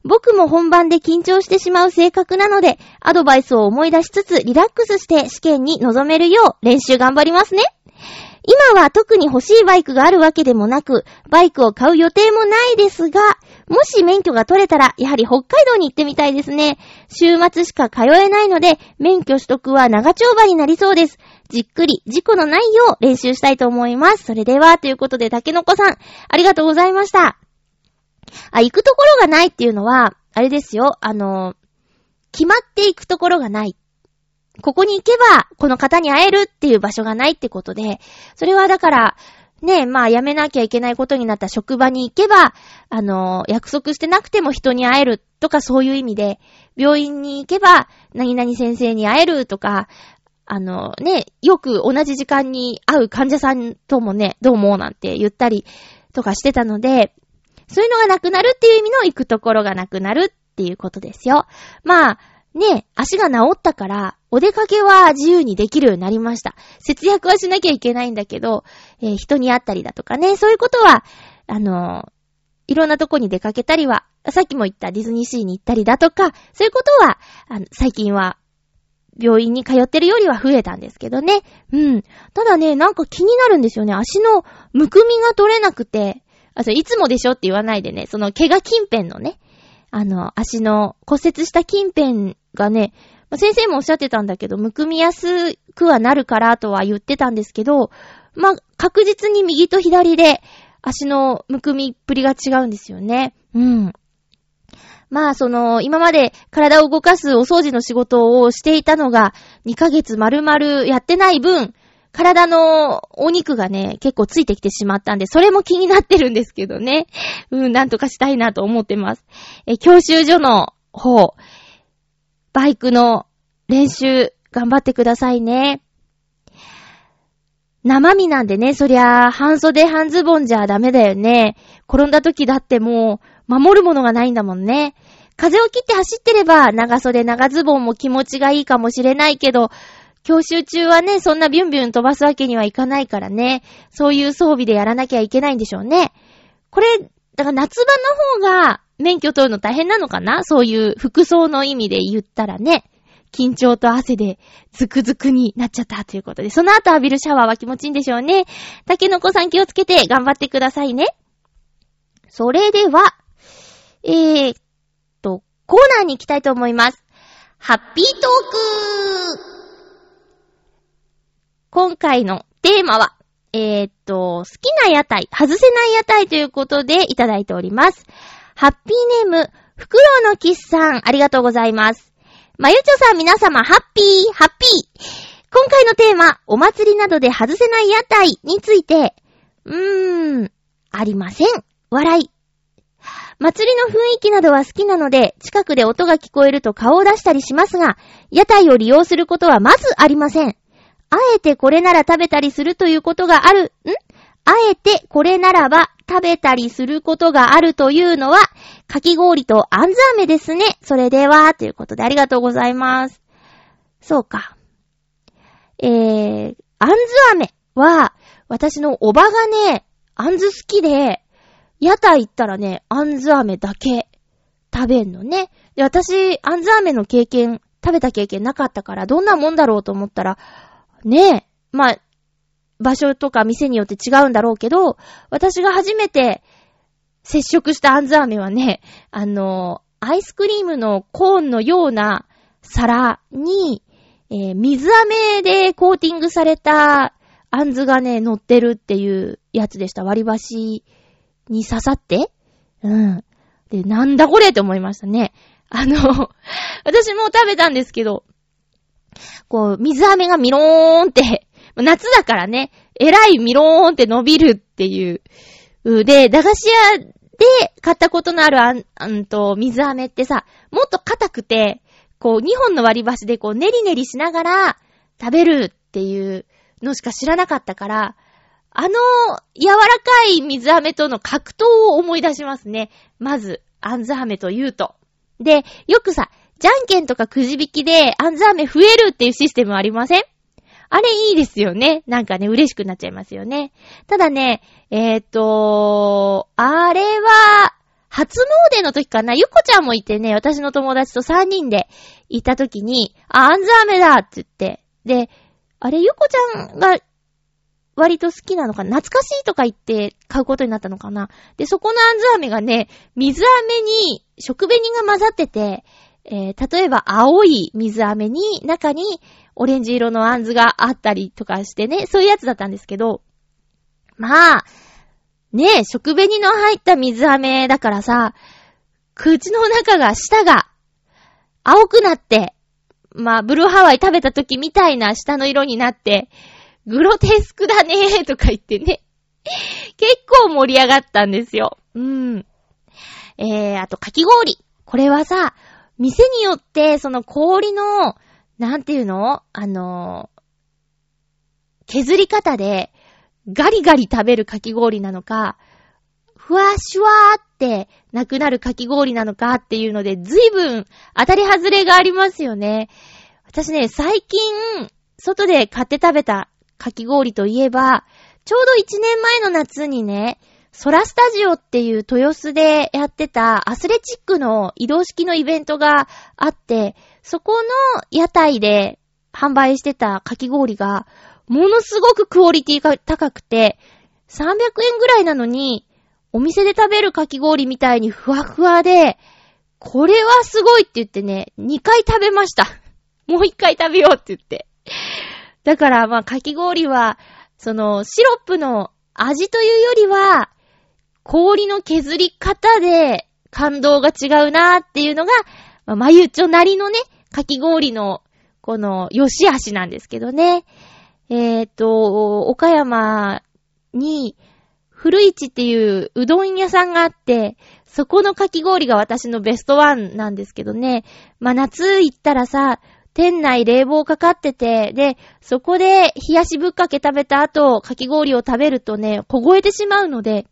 僕も本番で緊張してしまう性格なので、アドバイスを思い出しつつリラックスして試験に臨めるよう練習頑張りますね。今は特に欲しいバイクがあるわけでもなく、バイクを買う予定もないですが、もし免許が取れたら、やはり北海道に行ってみたいですね。週末しか通えないので、免許取得は長丁場になりそうです。じっくり、事故のないよう練習したいと思います。それでは、ということで、竹の子さん、ありがとうございました。あ、行くところがないっていうのは、あれですよ、あの、決まっていくところがない。ここに行けば、この方に会えるっていう場所がないってことで、それはだから、ねえ、まあ、辞めなきゃいけないことになった職場に行けば、あの、約束してなくても人に会えるとかそういう意味で、病院に行けば、何々先生に会えるとか、あのね、よく同じ時間に会う患者さんともね、どうもなんて言ったりとかしてたので、そういうのがなくなるっていう意味の行くところがなくなるっていうことですよ。まあ、ね、足が治ったから、お出かけは自由にできるようになりました。節約はしなきゃいけないんだけど、えー、人に会ったりだとかね、そういうことは、あのー、いろんなとこに出かけたりは、さっきも言ったディズニーシーに行ったりだとか、そういうことは、あの、最近は、病院に通ってるよりは増えたんですけどね。うん。ただね、なんか気になるんですよね。足のむくみが取れなくて、あ、それいつもでしょって言わないでね、その怪我近辺のね、あの、足の骨折した近辺がね、まあ、先生もおっしゃってたんだけど、むくみやすくはなるからとは言ってたんですけど、まあ、確実に右と左で足のむくみっぷりが違うんですよね。うん。まあ、その、今まで体を動かすお掃除の仕事をしていたのが、2ヶ月丸々やってない分、体のお肉がね、結構ついてきてしまったんで、それも気になってるんですけどね。*laughs* うん、なんとかしたいなと思ってます。え、教習所の方、バイクの練習、頑張ってくださいね。生身なんでね、そりゃ、半袖半ズボンじゃダメだよね。転んだ時だってもう、守るものがないんだもんね。風を切って走ってれば、長袖長ズボンも気持ちがいいかもしれないけど、教習中はね、そんなビュンビュン飛ばすわけにはいかないからね。そういう装備でやらなきゃいけないんでしょうね。これ、だから夏場の方が免許取るの大変なのかな？そういう服装の意味で言ったらね。緊張と汗でズクズクになっちゃったということで、その後浴びるシャワーは気持ちいいんでしょうね。竹の子さん気をつけて頑張ってくださいね。それでは、えー、っと、コーナーに行きたいと思います。ハッピートーク今回のテーマは、えー、っと、好きな屋台、外せない屋台ということでいただいております。ハッピーネーム、フクロウのキスさん、ありがとうございます。まゆちょさん皆様、ハッピー、ハッピー。今回のテーマ、お祭りなどで外せない屋台について、うーん、ありません。笑い。祭りの雰囲気などは好きなので、近くで音が聞こえると顔を出したりしますが、屋台を利用することはまずありません。あえてこれなら食べたりするということがある、ん？あえてこれならば食べたりすることがあるというのは、かき氷とあんず飴ですね。それでは、ということでありがとうございます。そうか。えー、あんず飴は、私のおばがね、あんず好きで、屋台行ったらね、あんず飴だけ食べんのね。で、私、あんず飴の経験、食べた経験なかったから、どんなもんだろうと思ったら、ねえ、まあ、場所とか店によって違うんだろうけど、私が初めて接触したあんず飴はね、あの、アイスクリームのコーンのような皿に、えー、水飴でコーティングされたあんずがね、乗ってるっていうやつでした。割り箸に刺さってうん。で、なんだこれって思いましたね。あの、*laughs* 私も食べたんですけど、こう、水飴がミローンって、*laughs* 夏だからね、えらいミローンって伸びるっていう。で、駄菓子屋で買ったことのあるあん、あんと、水飴ってさ、もっと硬くて、こう、2本の割り箸でこう、ねりねりしながら食べるっていうのしか知らなかったから、あの、柔らかい水飴との格闘を思い出しますね。まず、あんず飴と言うと。で、よくさ、じゃんけんとかくじ引きで、あんず飴増えるっていうシステムありません？あれいいですよね。なんかね、嬉しくなっちゃいますよね。ただね、えっ、ー、と、あれは、初詣の時かなゆこちゃんもいてね、私の友達と3人で行った時に、あ、あんず飴だって言って。で、あれ、ゆこちゃんが割と好きなのかな？懐かしいとか言って買うことになったのかな？で、そこのあんず飴がね、水飴に食紅が混ざってて、えー、例えば青い水飴に中にオレンジ色のあんずがあったりとかしてね、そういうやつだったんですけど、まあ、ねえ、食紅の入った水飴だからさ、口の中が、舌が、青くなって、まあ、ブルーハワイ食べた時みたいな舌の色になって、グロテスクだねーとか言ってね。結構盛り上がったんですよ。うん。えー、あと、かき氷。これはさ、店によって、その氷の、なんていうの？あの、削り方で、ガリガリ食べるかき氷なのか、ふわしゅわーってなくなるかき氷なのかっていうので、ずいぶん当たり外れがありますよね。私ね、最近、外で買って食べたかき氷といえば、ちょうど1年前の夏にね、ソラスタジオっていう豊洲でやってたアスレチックの移動式のイベントがあって、そこの屋台で販売してたかき氷が、ものすごくクオリティが高くて、300円ぐらいなのに、お店で食べるかき氷みたいにふわふわで、これはすごいって言ってね、2回食べました。*laughs* もう1回食べようって言って。だから、まあ、かき氷は、その、シロップの味というよりは、氷の削り方で感動が違うなーっていうのが、まあ、まゆちょなりのね、かき氷の、この、良し悪しなんですけどね。えっ、ー、と、岡山に、古市っていううどん屋さんがあって、そこのかき氷が私のベストワンなんですけどね。まあ、夏行ったらさ、店内冷房かかってて、で、そこで冷やしぶっかけ食べた後、かき氷を食べるとね、凍えてしまうので、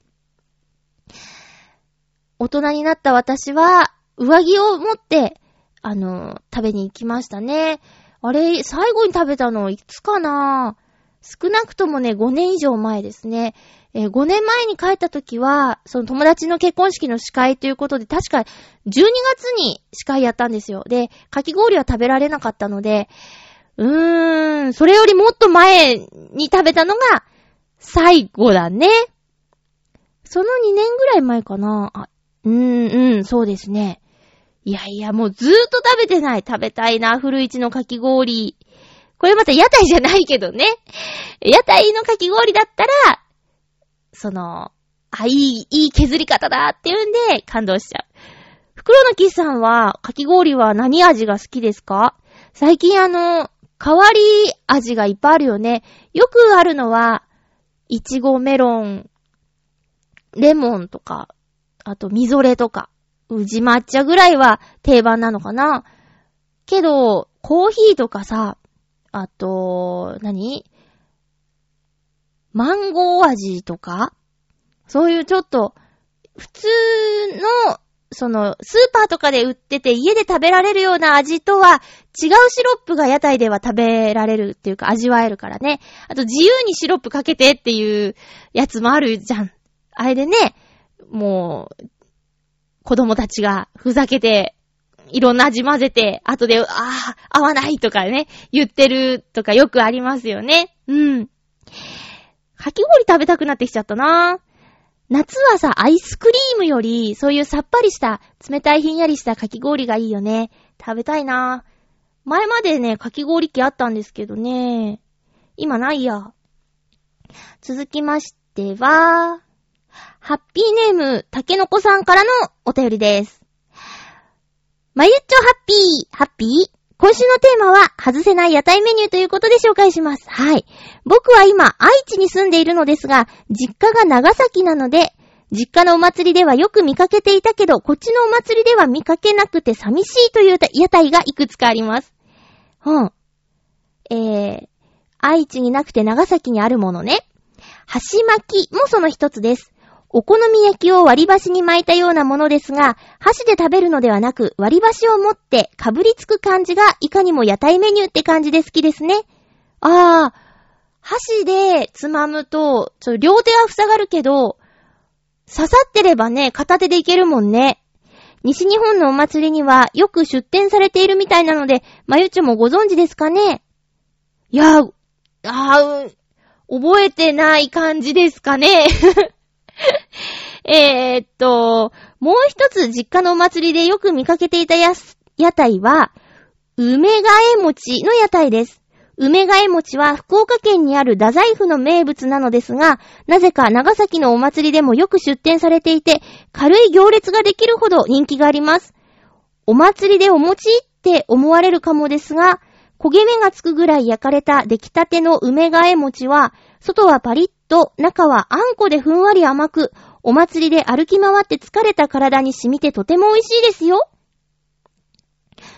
大人になった私は、上着を持って、あの、食べに行きましたね。あれ、最後に食べたのいつかな少なくともね、5年以上前ですね。えー、5年前に帰った時は、その友達の結婚式の司会ということで、確か12月に司会やったんですよ。で、かき氷は食べられなかったので、うーん、それよりもっと前に食べたのが最後だね。その2年ぐらい前かな。あ、うーん、うん、そうですね。いやいや、もうずーっと食べてない。食べたいな、古市のかき氷。これまた屋台じゃないけどね。屋台のかき氷だったら、その、あ、いい、いい削り方だっていうんで感動しちゃう。袋のキスさんは、かき氷は何味が好きですか？最近あの、変わり味がいっぱいあるよね。よくあるのは、いちごメロン、レモンとか、あと、みぞれとか、宇治抹茶ぐらいは定番なのかな。けど、コーヒーとかさ、あと、何？マンゴー味とか？そういうちょっと、普通の、その、スーパーとかで売ってて家で食べられるような味とは違うシロップが屋台では食べられるっていうか味わえるからね。あと自由にシロップかけてっていうやつもあるじゃん。あれでね、もう、子供たちがふざけて、いろんな味混ぜて、後で、ああ、合わないとかね、言ってるとかよくありますよね。うん。かき氷食べたくなってきちゃったな夏はさ、アイスクリームより、そういうさっぱりした、冷たいひんやりしたかき氷がいいよね。食べたいな前までね、かき氷機あったんですけどね。今ないや。続きましては、ハッピーネーム、たけのこさんからのお便りです。まゆっちょハッピー、ハッピー？今週のテーマは、外せない屋台メニューということで紹介します。はい。僕は今、愛知に住んでいるのですが、実家が長崎なので、実家のお祭りではよく見かけていたけど、こっちのお祭りでは見かけなくて寂しいという屋台がいくつかあります。うん。えー、愛知になくて長崎にあるものね。箸巻きもその一つです。お好み焼きを割り箸に巻いたようなものですが、箸で食べるのではなく、割り箸を持ってかぶりつく感じがいかにも屋台メニューって感じで好きですね。あー、箸でつまむと、ちょ、両手は塞がるけど、刺さってればね、片手でいけるもんね。西日本のお祭りにはよく出店されているみたいなので、まゆちもご存知ですかねいやー、あー、覚えてない感じですかね *laughs* えっと、もう一つ実家のお祭りでよく見かけていたや屋台は、梅替え餅の屋台です。梅替え餅は福岡県にある太宰府の名物なのですが、なぜか長崎のお祭りでもよく出店されていて、軽い行列ができるほど人気があります。お祭りでお餅って思われるかもですが、焦げ目がつくぐらい焼かれた出来たての梅替え餅は、外はパリッと、中はあんこでふんわり甘く、お祭りで歩き回って疲れた体に染みてとても美味しいですよ。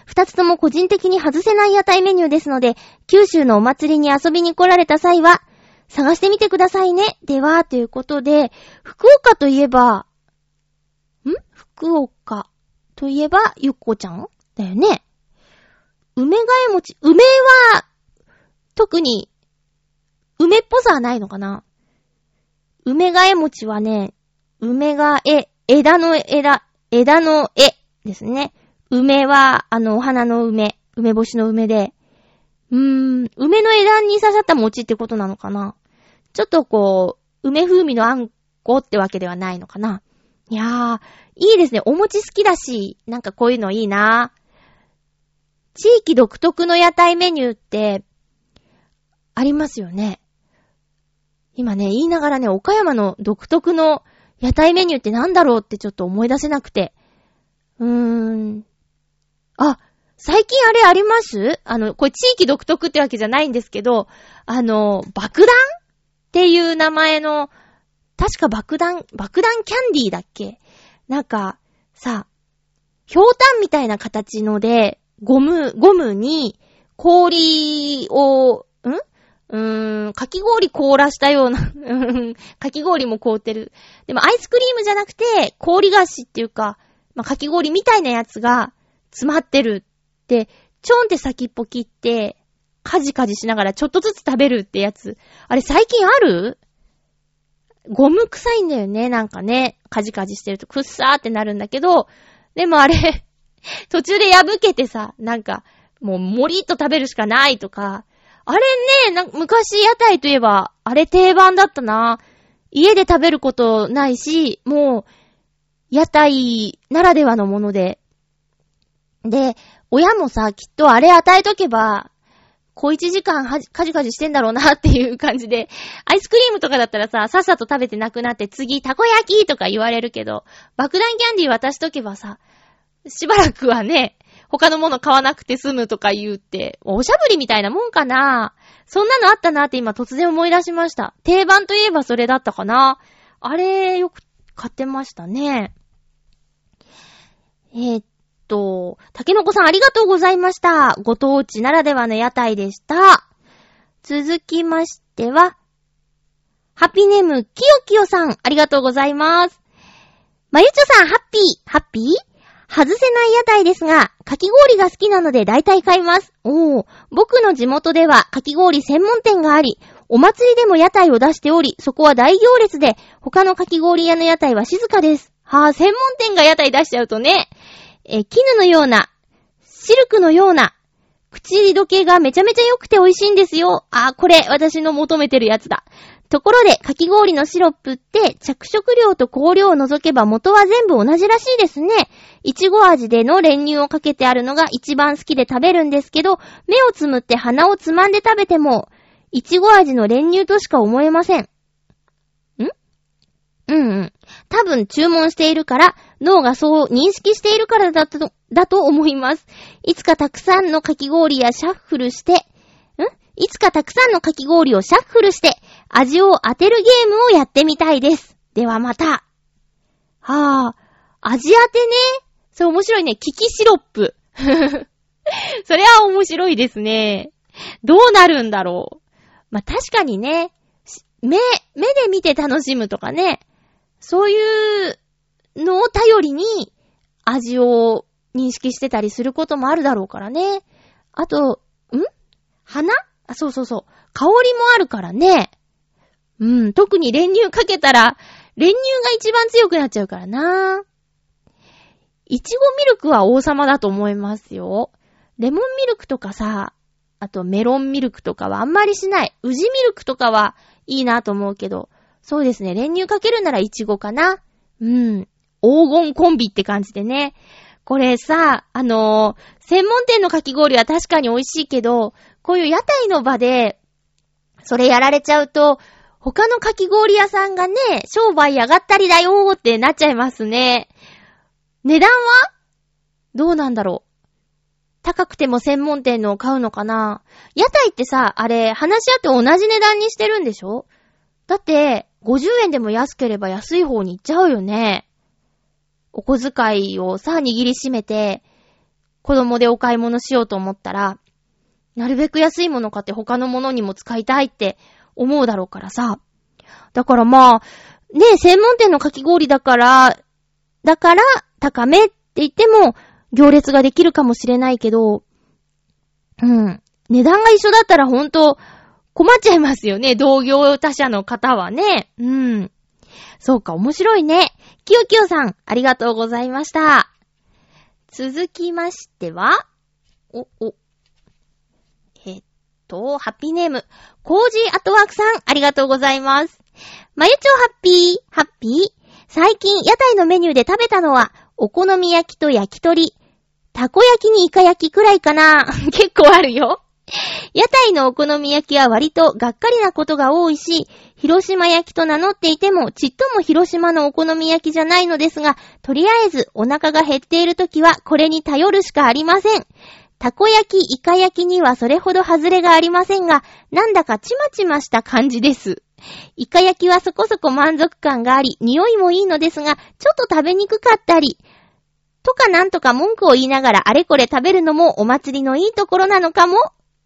二つとも個人的に外せない屋台メニューですので、九州のお祭りに遊びに来られた際は、探してみてくださいね。では、ということで、福岡といえば、ん？福岡といえば、ゆっこちゃん？だよね。梅替え餅、梅は、特に、梅っぽさはないのかな？梅替え餅はね、梅がえ、枝の枝、枝の絵ですね。梅は、あの、お花の梅、梅干しの梅で、うーん、梅の枝に刺さった餅ってことなのかなちょっとこう、梅風味のあんこってわけではないのかないやー、いいですね。お餅好きだし、なんかこういうのいいな地域独特の屋台メニューって、ありますよね。今ね、言いながらね、岡山の独特の屋台メニューってなんだろうってちょっと思い出せなくて。うーん。あ、最近あれあります？あの、これ地域独特ってわけじゃないんですけど、あの、爆弾っていう名前の、確か爆弾、爆弾キャンディーだっけ？なんか、さ、ひょうたんみたいな形ので、ゴム、ゴムに氷を、ん？うーん、かき氷凍らしたような *laughs* かき氷も凍ってる。でもアイスクリームじゃなくて、氷菓子っていうか、まあ、かき氷みたいなやつが詰まってるって、ちょんって先っぽ切って、カジカジしながらちょっとずつ食べるってやつ。あれ最近ある？ゴム臭いんだよね、なんかね。カジカジしてるとくっさーってなるんだけど、でもあれ *laughs* 途中で破けてさ、なんか、もう、もりっと食べるしかないとか、あれね、昔屋台といえば、あれ定番だったな。家で食べることないし、もう、屋台ならではのもので。で、親もさ、きっとあれ与えとけば、小一時間はじ、カジカジしてんだろうな *laughs* っていう感じで、アイスクリームとかだったらさ、さっさと食べてなくなって次、たこ焼きとか言われるけど、爆弾キャンディー渡しとけばさ、しばらくはね、他のもの買わなくて済むとか言うって、おしゃぶりみたいなもんかなそんなのあったなって今突然思い出しました。定番といえばそれだったかなあれ、よく買ってましたね。えー、っと、竹の子さんありがとうございました。ご当地ならではの屋台でした。続きましては、ハッピーネーム、きよきよさん、ありがとうございます。まゆちょさん、ハッピー、ハッピー？外せない屋台ですが、かき氷が好きなので大体買います。おー、僕の地元ではかき氷専門店があり、お祭りでも屋台を出しており、そこは大行列で、他のかき氷屋の屋台は静かです。はぁ、専門店が屋台出しちゃうとね、え、絹のような、シルクのような、口どけがめちゃめちゃ良くて美味しいんですよ。あ、これ、私の求めてるやつだ。ところで、かき氷のシロップって、着色料と香料を除けば元は全部同じらしいですね。いちご味での練乳をかけてあるのが一番好きで食べるんですけど、目をつむって鼻をつまんで食べても、いちご味の練乳としか思えません。ん？うんうん。多分注文しているから、脳がそう認識しているからだと、だと思います。いつかたくさんのかき氷やシャッフルして、ん？いつかたくさんのかき氷をシャッフルして、味を当てるゲームをやってみたいです。ではまた。はぁ、あ、味当てね。それ面白いね。キキシロップ。*laughs* それは面白いですね。どうなるんだろう。まあ、確かにね、目、目で見て楽しむとかね、そういうのを頼りに味を認識してたりすることもあるだろうからね。あと、ん？花あ、そうそうそう。香りもあるからね。うん、特に練乳かけたら、練乳が一番強くなっちゃうからな。いちごミルクは王様だと思いますよ。レモンミルクとかさ、あとメロンミルクとかはあんまりしない。宇治ミルクとかはいいなと思うけど、そうですね、練乳かけるならイチゴかな。うん。黄金コンビって感じでね。これさ、あのー、専門店のかき氷は確かに美味しいけど、こういう屋台の場で、それやられちゃうと、他のかき氷屋さんがね、商売上がったりだよーってなっちゃいますね。値段は？どうなんだろう。高くても専門店のを買うのかな屋台ってさ、あれ、話し合って同じ値段にしてるんでしょ？だって、50円でも安ければ安い方に行っちゃうよね。お小遣いをさ、握りしめて、子供でお買い物しようと思ったら、なるべく安いもの買って他のものにも使いたいって思うだろうからさ。だからまあ、ね専門店のかき氷だから、だから高めって言っても行列ができるかもしれないけど、うん。値段が一緒だったらほんと困っちゃいますよね。同業他社の方はね。うん。そうか、面白いね。きよきよさん、ありがとうございました。続きましては、お、お、と、ハッピーネーム、コージーアットワークさん、ありがとうございます。まゆちょハッピー、ハッピー。最近、屋台のメニューで食べたのは、お好み焼きと焼き鳥、たこ焼きにイカ焼きくらいかな。*laughs* 結構あるよ。屋台のお好み焼きは割とがっかりなことが多いし、広島焼きと名乗っていても、ちっとも広島のお好み焼きじゃないのですが、とりあえずお腹が減っているときはこれに頼るしかありません。たこ焼き、イカ焼きにはそれほど外れがありませんが、なんだかちまちました感じです。イカ焼きはそこそこ満足感があり、匂いもいいのですが、ちょっと食べにくかったり、とかなんとか文句を言いながらあれこれ食べるのもお祭りのいいところなのかも。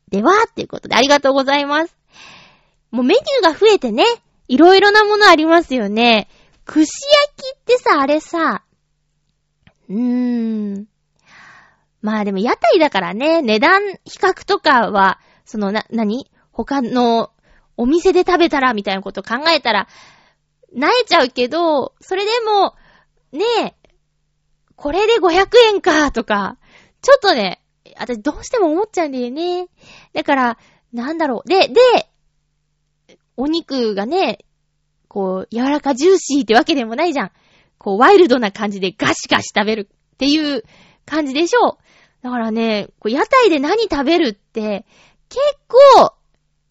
では、っていうことでありがとうございます。もうメニューが増えてね、いろいろなものありますよね。串焼きってさ、あれさ、うーん。まあでも屋台だからね、値段比較とかは、そのな、なに他のお店で食べたらみたいなこと考えたら、萎えちゃうけど、それでも、ねえ、これで500円か、とか、ちょっとね、私どうしても思っちゃうんだよね。だから、なんだろう。で、で、お肉がね、こう、柔らかジューシーってわけでもないじゃん。こう、ワイルドな感じでガシガシ食べるっていう感じでしょう。だからね、屋台で何食べるって、結構、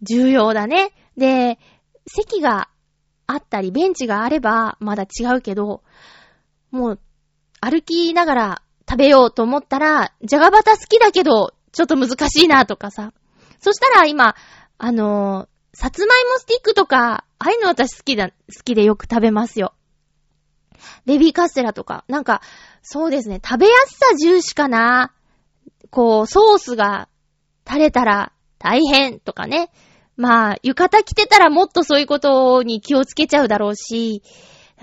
重要だね。で、席があったり、ベンチがあれば、まだ違うけど、もう、歩きながら食べようと思ったら、じゃがバタ好きだけど、ちょっと難しいなとかさ。そしたら今、あのー、さつまいもスティックとか、ああいうの私好きだ、好きでよく食べますよ。ベビーカステラとか、なんか、そうですね、食べやすさ重視かな。こう、ソースが垂れたら大変とかね。まあ、浴衣着てたらもっとそういうことに気をつけちゃうだろうし、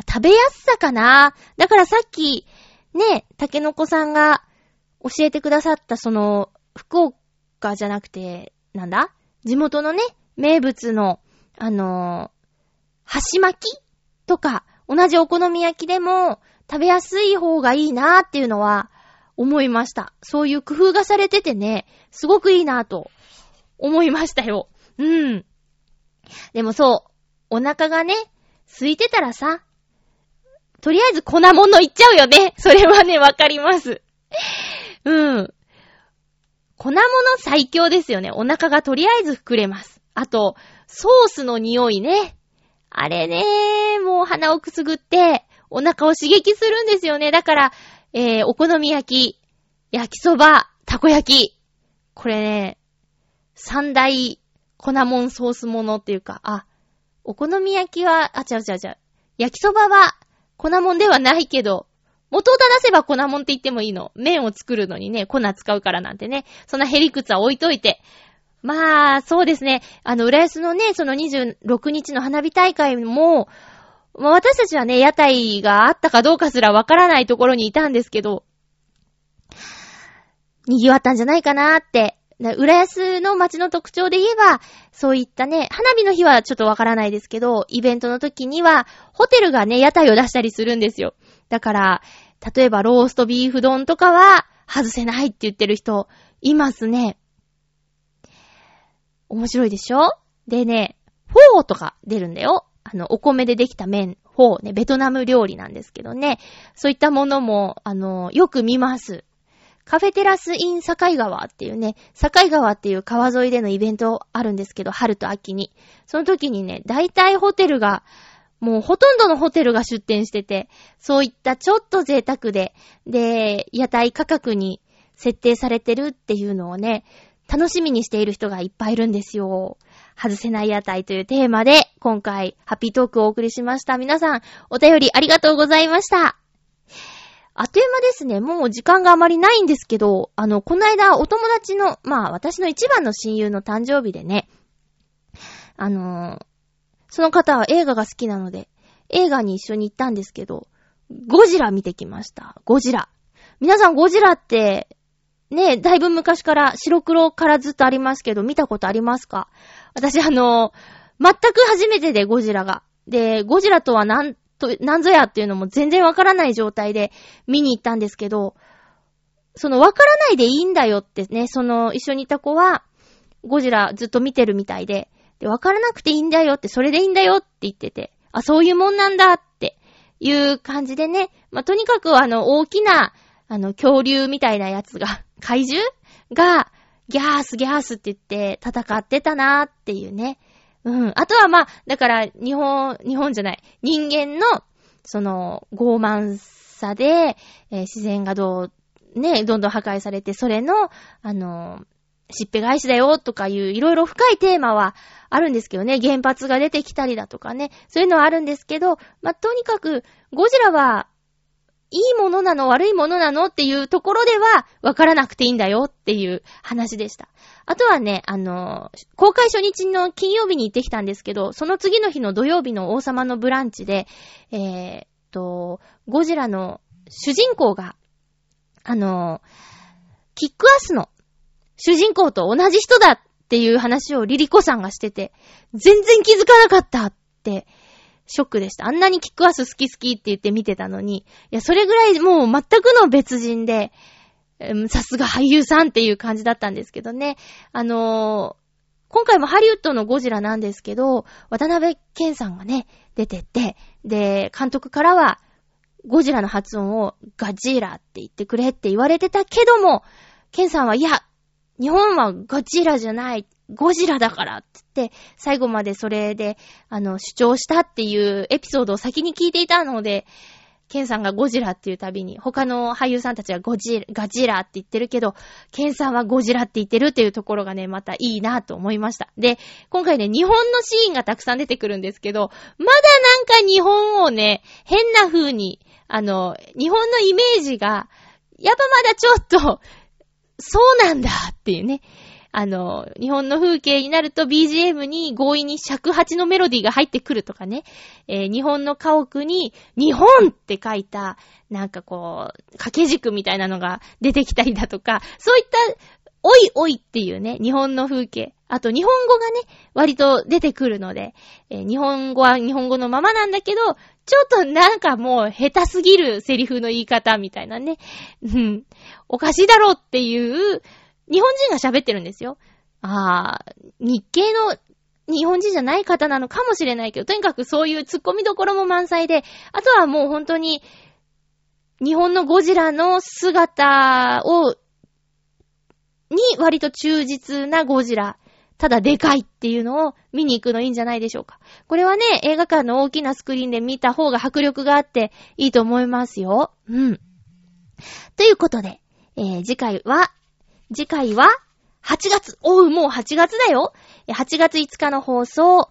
食べやすさかな。だからさっき、ね、竹の子さんが教えてくださったその、福岡じゃなくて、なんだ？地元のね、名物の、あのー、箸巻きとか、同じお好み焼きでも食べやすい方がいいなーっていうのは思いました。そういう工夫がされててね、すごくいいなーと思いましたよ。うん。でもそう、お腹がね、空いてたらさ、とりあえず粉物いっちゃうよね。それはね、わかります。うん。粉物最強ですよね。お腹がとりあえず膨れます。あと、ソースの匂いね。あれね、もう鼻をくすぐって、お腹を刺激するんですよね。だから、えー、お好み焼き、焼きそば、たこ焼き。これね、三大粉もんソースものっていうか、あ、お好み焼きは、あ、違う違う違う。焼きそばは粉もんではないけど、元を正せば粉もんって言ってもいいの。麺を作るのにね、粉使うからなんてね。そんなヘリクツは置いといて。まあ、そうですね。あの、浦安のね、その26日の花火大会も、まあ、私たちはね、屋台があったかどうかすらわからないところにいたんですけど、賑わったんじゃないかなーって浦安の街の特徴で言えば、そういったね、花火の日はちょっとわからないですけど、イベントの時には、ホテルがね、屋台を出したりするんですよ。だから、例えばローストビーフ丼とかは、外せないって言ってる人、いますね。面白いでしょ？でね、フォーとか出るんだよ。あの、お米でできた麺、フォーね、ベトナム料理なんですけどね。そういったものも、あの、よく見ます。カフェテラスイン境川っていうね、境川っていう川沿いでのイベントあるんですけど、春と秋に。その時にね、大体ホテルが、もうほとんどのホテルが出店してて、そういったちょっと贅沢で、で、屋台価格に設定されてるっていうのをね、楽しみにしている人がいっぱいいるんですよ。外せない屋台というテーマで、今回、ハッピートークをお送りしました。皆さん、お便りありがとうございました。あっという間ですね。もう時間があまりないんですけど、あの、この間お友達の、まあ私の一番の親友の誕生日でね、あのー、その方は映画が好きなので、映画に一緒に行ったんですけど、ゴジラ見てきました。ゴジラ。皆さんゴジラって、ねえ、だいぶ昔から白黒からずっとありますけど、見たことありますか？私あのー、全く初めてでゴジラが。で、ゴジラとは何と、なんぞやっていうのも全然わからない状態で見に行ったんですけど、そのわからないでいいんだよってね、その一緒にいた子は、ゴジラずっと見てるみたいで、で、わからなくていいんだよって、それでいいんだよって言ってて、あ、そういうもんなんだっていう感じでね、まあ、とにかくあの、大きな、あの、恐竜みたいなやつが、怪獣が、ギャースギャースって言って戦ってたなーっていうね。うん。あとはまあ、だから、日本、日本じゃない。人間の、その、傲慢さで、えー、自然がどう、ね、どんどん破壊されて、それの、あの、しっぺ返しだよとかいういろいろ深いテーマはあるんですけどね、原発が出てきたりだとかね、そういうのはあるんですけど、まあ、とにかく、ゴジラは、いいものなの悪いものなのっていうところでは、わからなくていいんだよっていう話でした。あとはね、あの、公開初日の金曜日に行ってきたんですけど、その次の日の土曜日の王様のブランチで、えー、っと、ゴジラの主人公が、あの、キックアスの主人公と同じ人だっていう話をリリコさんがしてて、全然気づかなかったって、ショックでした。あんなにキックアス好き好きって言って見てたのに、いや、それぐらいもう全くの別人で、さすが俳優さんっていう感じだったんですけどね。あのー、今回もハリウッドのゴジラなんですけど、渡辺健さんがね、出てって、で、監督からは、ゴジラの発音をガジーラって言ってくれって言われてたけども、ケンさんは、いや、日本はゴジラじゃない、ゴジラだからって言って、最後までそれで、あの、主張したっていうエピソードを先に聞いていたので、ケンさんがゴジラっていうたびに、他の俳優さんたちはゴジラ、ガジラって言ってるけど、ケンさんはゴジラって言ってるっていうところがね、またいいなと思いました。で、今回ね、日本のシーンがたくさん出てくるんですけど、まだなんか日本をね、変な風に、あの、日本のイメージが、やっぱまだちょっと、そうなんだっていうね。あの、日本の風景になると BGM に強引に尺八のメロディーが入ってくるとかね。えー、日本の家屋に日本って書いた、なんかこう、掛け軸みたいなのが出てきたりだとか、そういったおいおいっていうね、日本の風景。あと日本語がね、割と出てくるので、えー、日本語は日本語のままなんだけど、ちょっとなんかもう下手すぎるセリフの言い方みたいなね。うん。おかしいだろうっていう、日本人が喋ってるんですよ。ああ、日系の日本人じゃない方なのかもしれないけど、とにかくそういう突っ込みどころも満載で、あとはもう本当に、日本のゴジラの姿を、に割と忠実なゴジラただでかいっていうのを見に行くのいいんじゃないでしょうか。これはね、映画館の大きなスクリーンで見た方が迫力があっていいと思いますよ。うん。ということで、えー、次回は、次回は、8月、おう、もう8月だよ。8月5日の放送、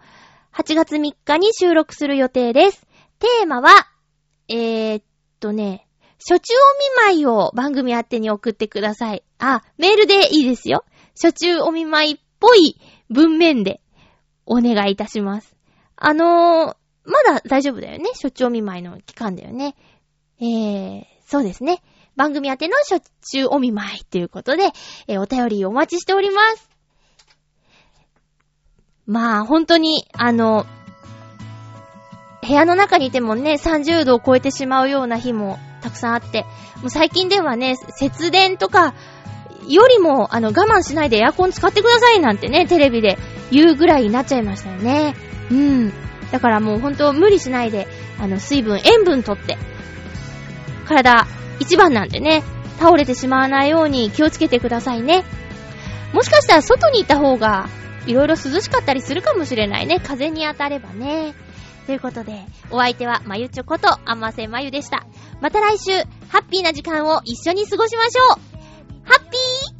8月3日に収録する予定です。テーマは、えー、っとね、初中お見舞いを番組宛てに送ってください。あ、メールでいいですよ。初中お見舞いぽい文面でお願いいたします。あのー、まだ大丈夫だよね。初中見舞いの期間だよね。えー、そうですね。番組宛ての初中お見舞いということで、えー、お便りお待ちしております。まあ、本当に、あの、部屋の中にいてもね、30度を超えてしまうような日もたくさんあって、もう最近ではね、節電とか、よりも、あの、我慢しないでエアコン使ってくださいなんてね、テレビで言うぐらいになっちゃいましたよね。うん。だからもうほんと無理しないで、あの、水分、塩分とって、体一番なんでね、倒れてしまわないように気をつけてくださいね。もしかしたら外にいた方が、いろいろ涼しかったりするかもしれないね。風に当たればね。ということで、お相手はまゆちょこと、あませまゆでした。また来週、ハッピーな時間を一緒に過ごしましょう哈比。